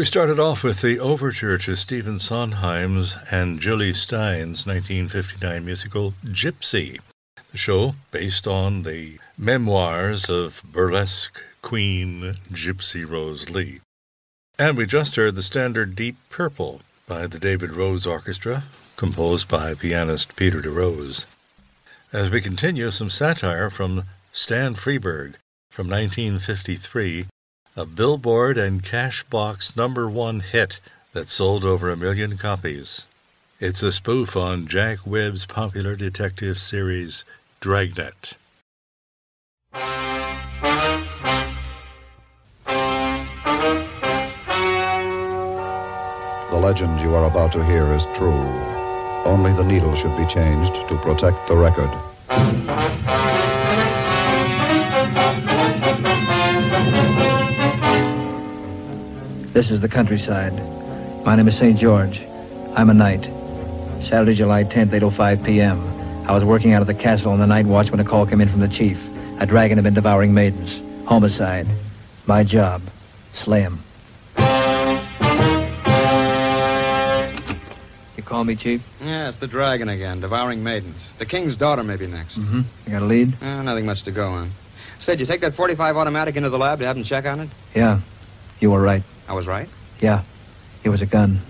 We started off with the overture to Stephen Sondheim's and Jule Styne's 1959 musical Gypsy, the show based on the memoirs of burlesque queen Gypsy Rose Lee. And we just heard the standard Deep Purple by the David Rose Orchestra, composed by pianist Peter DeRose. As we continue, some satire from Stan Freberg from 1953 a Billboard and Cashbox number one hit that sold over a million copies. It's a spoof on Jack Webb's popular detective series, Dragnet. The legend you are about to hear is true. Only the needle should be changed to protect the record. This is the countryside. My name is St. George. I'm a knight. Saturday, July 10th, 8.05 p.m. I was working out of the castle on the night watch when a call came in from the chief. A dragon had been devouring maidens. Homicide. My job. Slay him. You call me, Chief? Yeah, it's the dragon again, devouring maidens. The king's daughter may be next. Mm-hmm. You got a lead? Eh, nothing much to go on. Said you take that 45 automatic into the lab to have them check on it? Yeah. You were right. I was right? Yeah. It was a gun.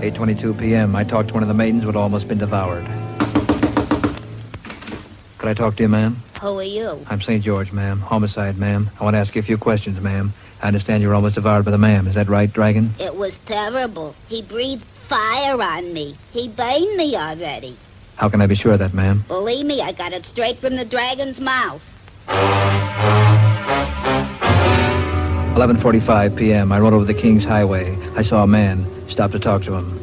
8.22 p.m. I talked to one of the maidens who had almost been devoured. Could I talk to you, ma'am? Who are you? I'm St. George, ma'am. Homicide, ma'am. I want to ask you a few questions, ma'am. I understand you were almost devoured by the ma'am. Is that right, Dragon? It was terrible. He breathed fire on me. He burned me already. How can I be sure of that, ma'am? Believe me, I got it straight from the dragon's mouth. 11:45 p.m. I rode over the King's Highway. I saw a man. Stopped to talk to him.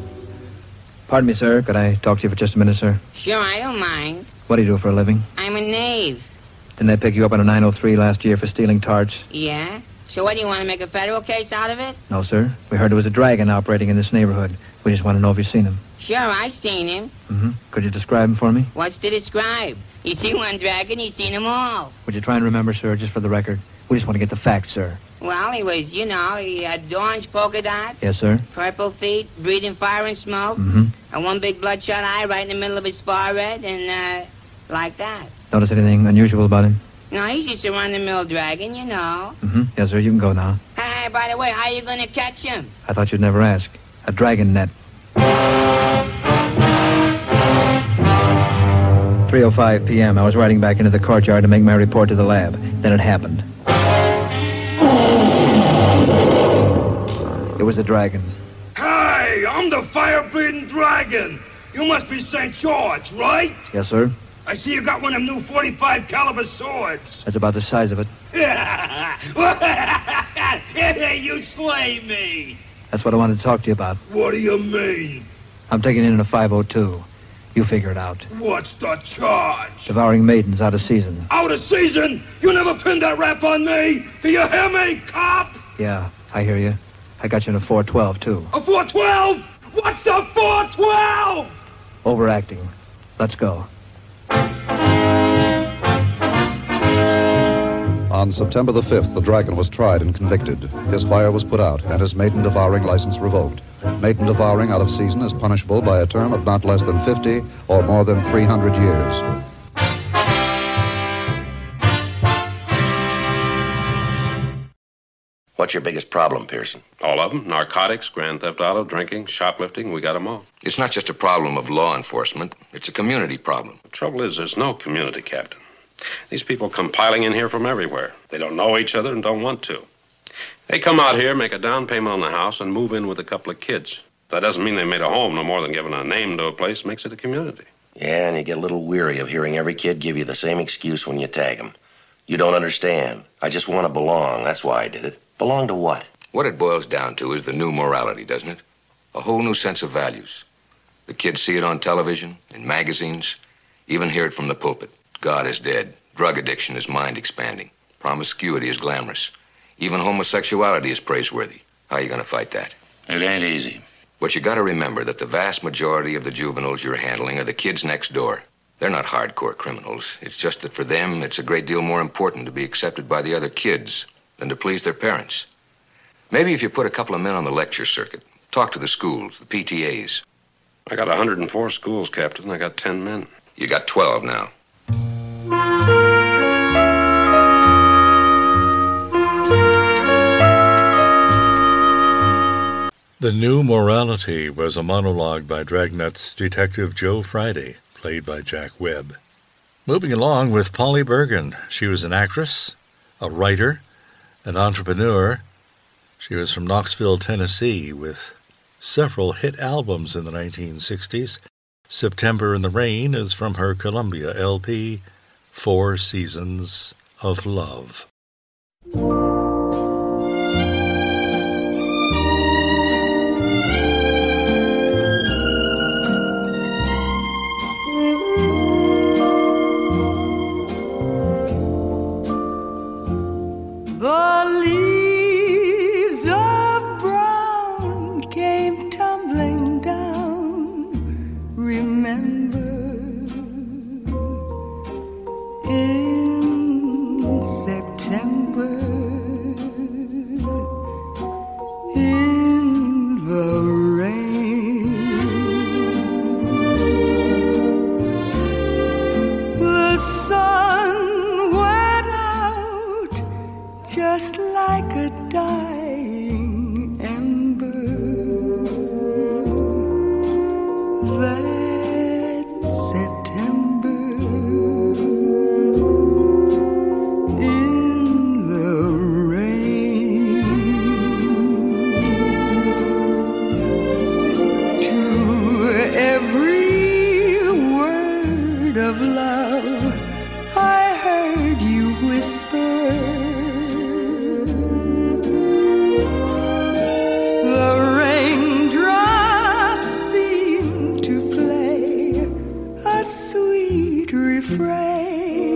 Pardon me, sir. Could I talk to you for just a minute, sir? Sure, I don't mind. What do you do for a living? I'm a knave. Didn't I pick you up on a 903 last year for stealing tarts? Yeah? So what, do you want to make a federal case out of it? No, sir. We heard there was a dragon operating in this neighborhood. We just want to know if you've seen him. Sure, I seen him. Mm-hmm. Could you describe him for me? What's to describe? You see one dragon, you seen them all. Would you try and remember, sir, just for the record? We just want to get the facts, sir. Well, he was, you know, he had orange polka dots. Yes, sir. Purple feet, breathing fire and smoke. Mm-hmm. And one big bloodshot eye right in the middle of his forehead, and, uh, like that. Notice anything unusual about him? No, he's just a run-the-mill dragon, you know. Mm-hmm. Yes, sir. You can go now. Hey, by the way, how you gonna catch him? I thought you'd never ask. A dragon net. 3.05 p.m. I was riding back into the courtyard to make my report to the lab. Then it happened. It was a dragon. Hey, I'm the fire-breathing dragon. You must be St. George, right? Yes, sir. I see you got one of them new 45 caliber swords. That's about the size of it. you slay me. That's what I wanted to talk to you about. What do you mean? I'm taking in a 502. You figure it out. What's the charge? Devouring maidens out of season. Out of season? You never pinned that rap on me. Do you hear me, cop? Yeah, I hear you. I got you in a 412, too. A 412? What's a 412? Overacting. Let's go. On September the 5th, the Dragon was tried and convicted. His fire was put out and his maiden devouring license revoked. Maiden devouring out of season is punishable by a term of not less than 50 or more than 300 years. What's your biggest problem, Pearson? All of them narcotics, grand theft auto, drinking, shoplifting. We got them all. It's not just a problem of law enforcement, it's a community problem. The trouble is, there's no community, Captain. These people come piling in here from everywhere. They don't know each other and don't want to. They come out here, make a down payment on the house, and move in with a couple of kids. That doesn't mean they made a home no more than giving a name to a place makes it a community. Yeah, and you get a little weary of hearing every kid give you the same excuse when you tag them. You don't understand. I just want to belong. That's why I did it. Belong to what? What it boils down to is the new morality, doesn't it? A whole new sense of values. The kids see it on television, in magazines, even hear it from the pulpit. God is dead. Drug addiction is mind expanding. Promiscuity is glamorous. Even homosexuality is praiseworthy. How are you going to fight that? It ain't easy. But you got to remember that the vast majority of the juveniles you're handling are the kids next door. They're not hardcore criminals. It's just that for them, it's a great deal more important to be accepted by the other kids. than to please their parents. Maybe if you put a couple of men on the lecture circuit, talk to the schools, the PTAs. I got 104 schools, Captain. I got 10 men. You got 12 now. The New Morality was a monologue by Dragnet's Detective Joe Friday, played by Jack Webb. Moving along with Polly Bergen. She was an actress, a writer, an entrepreneur. She was from Knoxville, Tennessee, with several hit albums in the 1960s. September in the Rain is from her Columbia LP, Four Seasons of Love. refrain.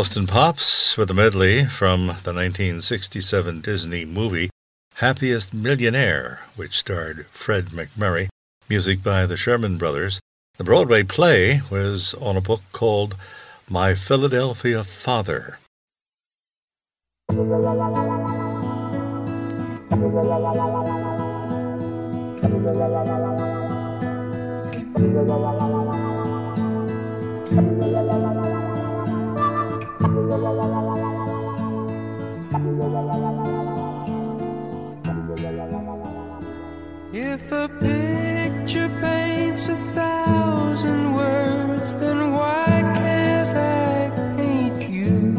Boston Pops with a medley from the 1967 Disney movie Happiest Millionaire, which starred Fred MacMurray, music by the Sherman Brothers. The Broadway play was on a book called My Philadelphia Father. If a picture paints a thousand words, then why can't I paint you?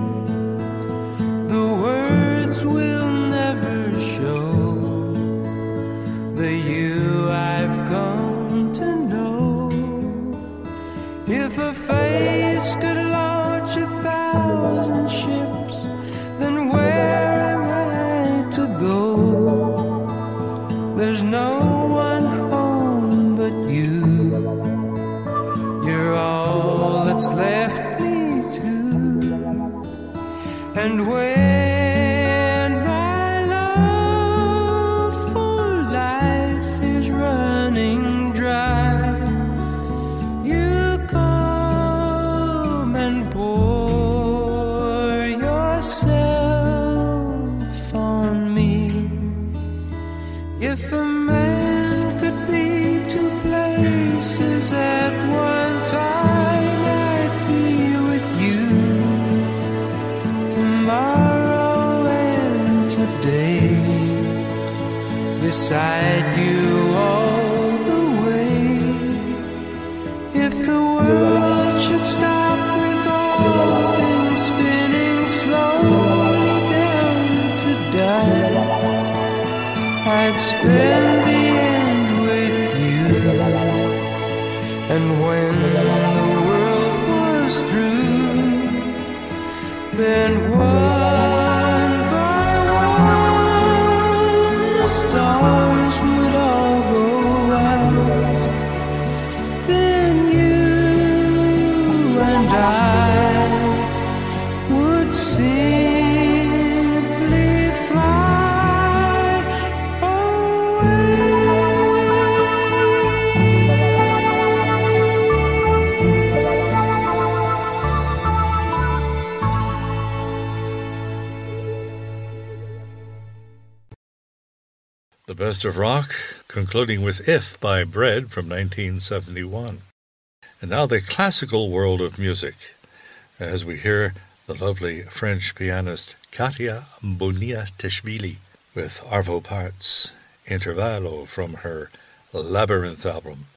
The words will never show the you I've come to know. If a face could Of Rock, concluding with If by Bread from 1971. And now the classical world of music, as we hear the lovely French pianist Khatia Buniatishvili with Arvo Pärt's Intervallo from her Labyrinth album.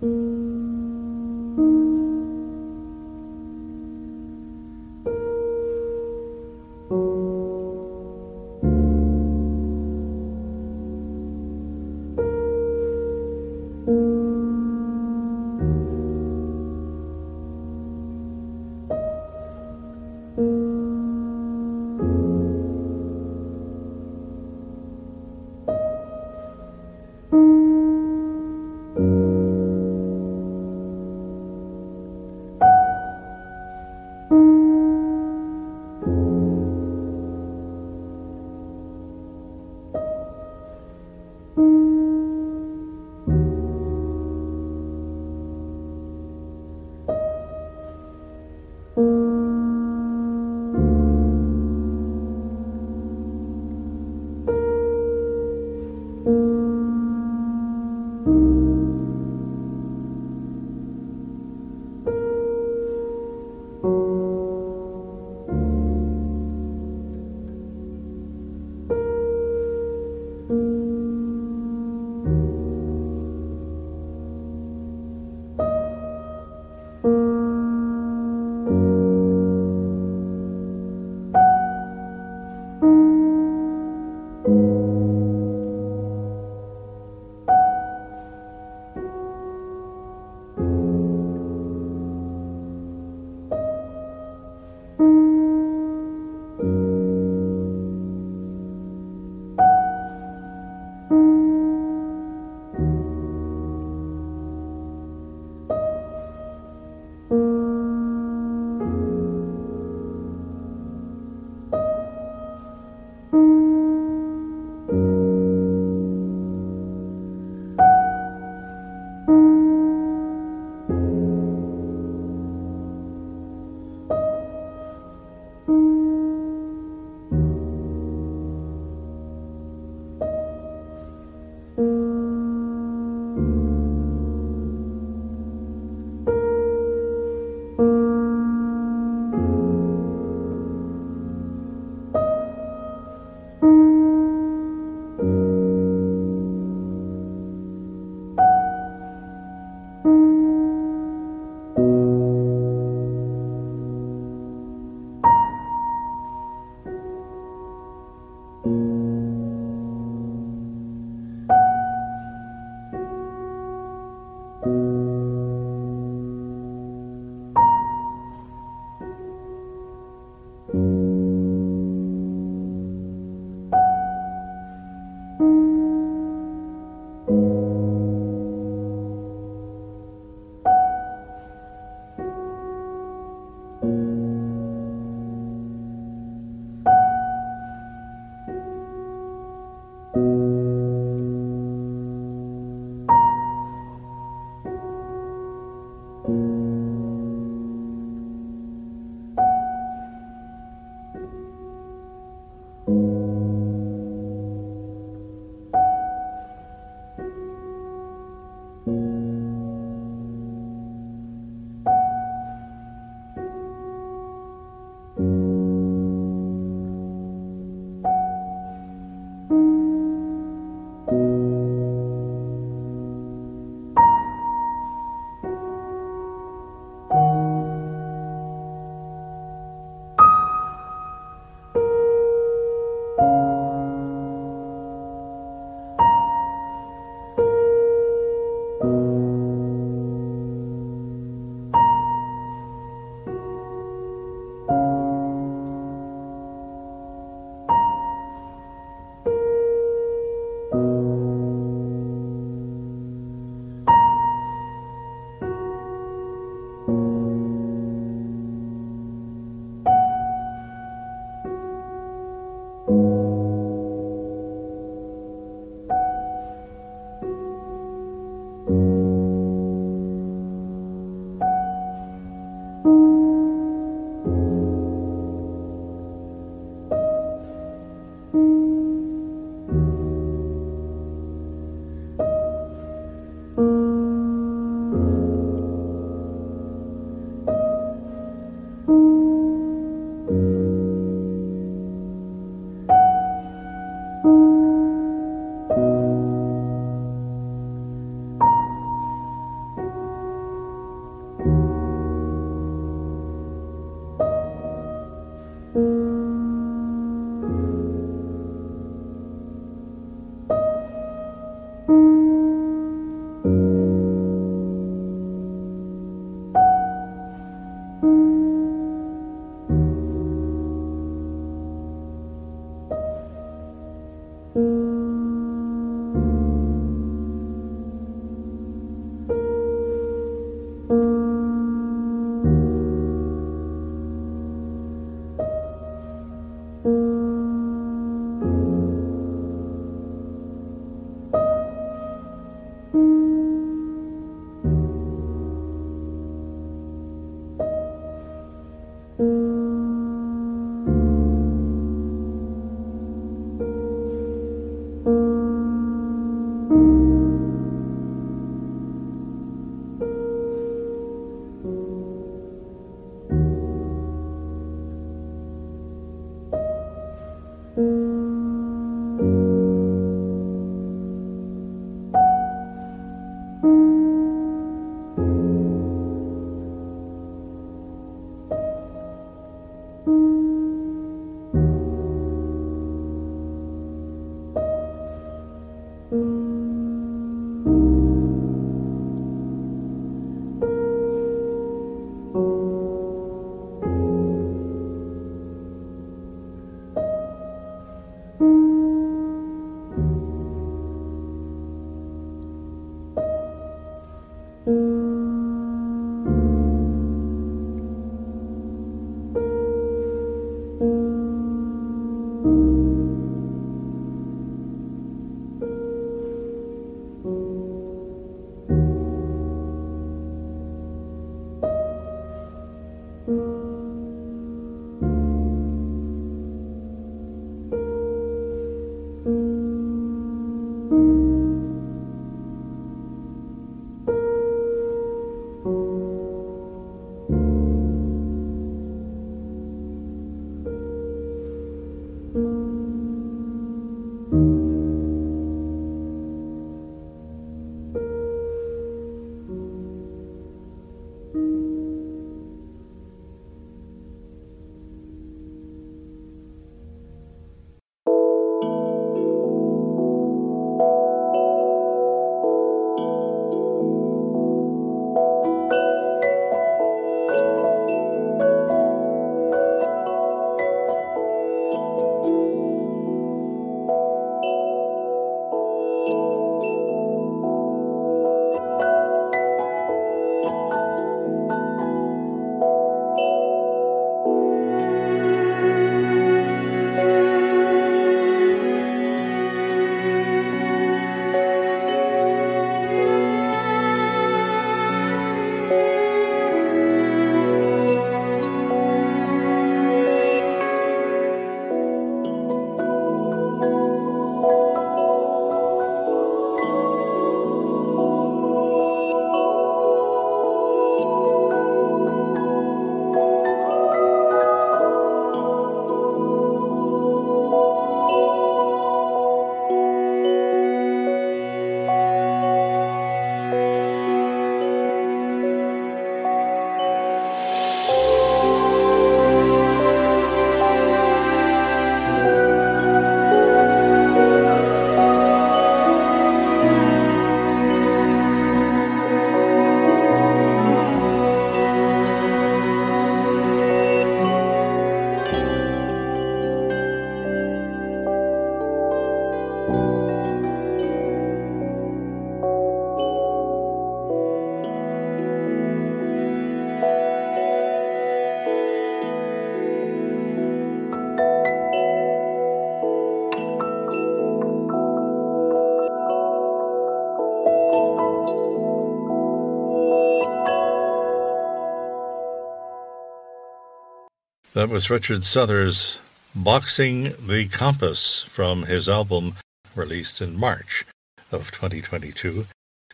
Thank That was Richard Souther's Boxing the Compass from his album released in March of 2022.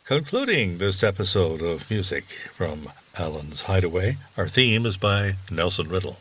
Concluding this episode of Music from Alan's Hideaway, our theme is by Nelson Riddle.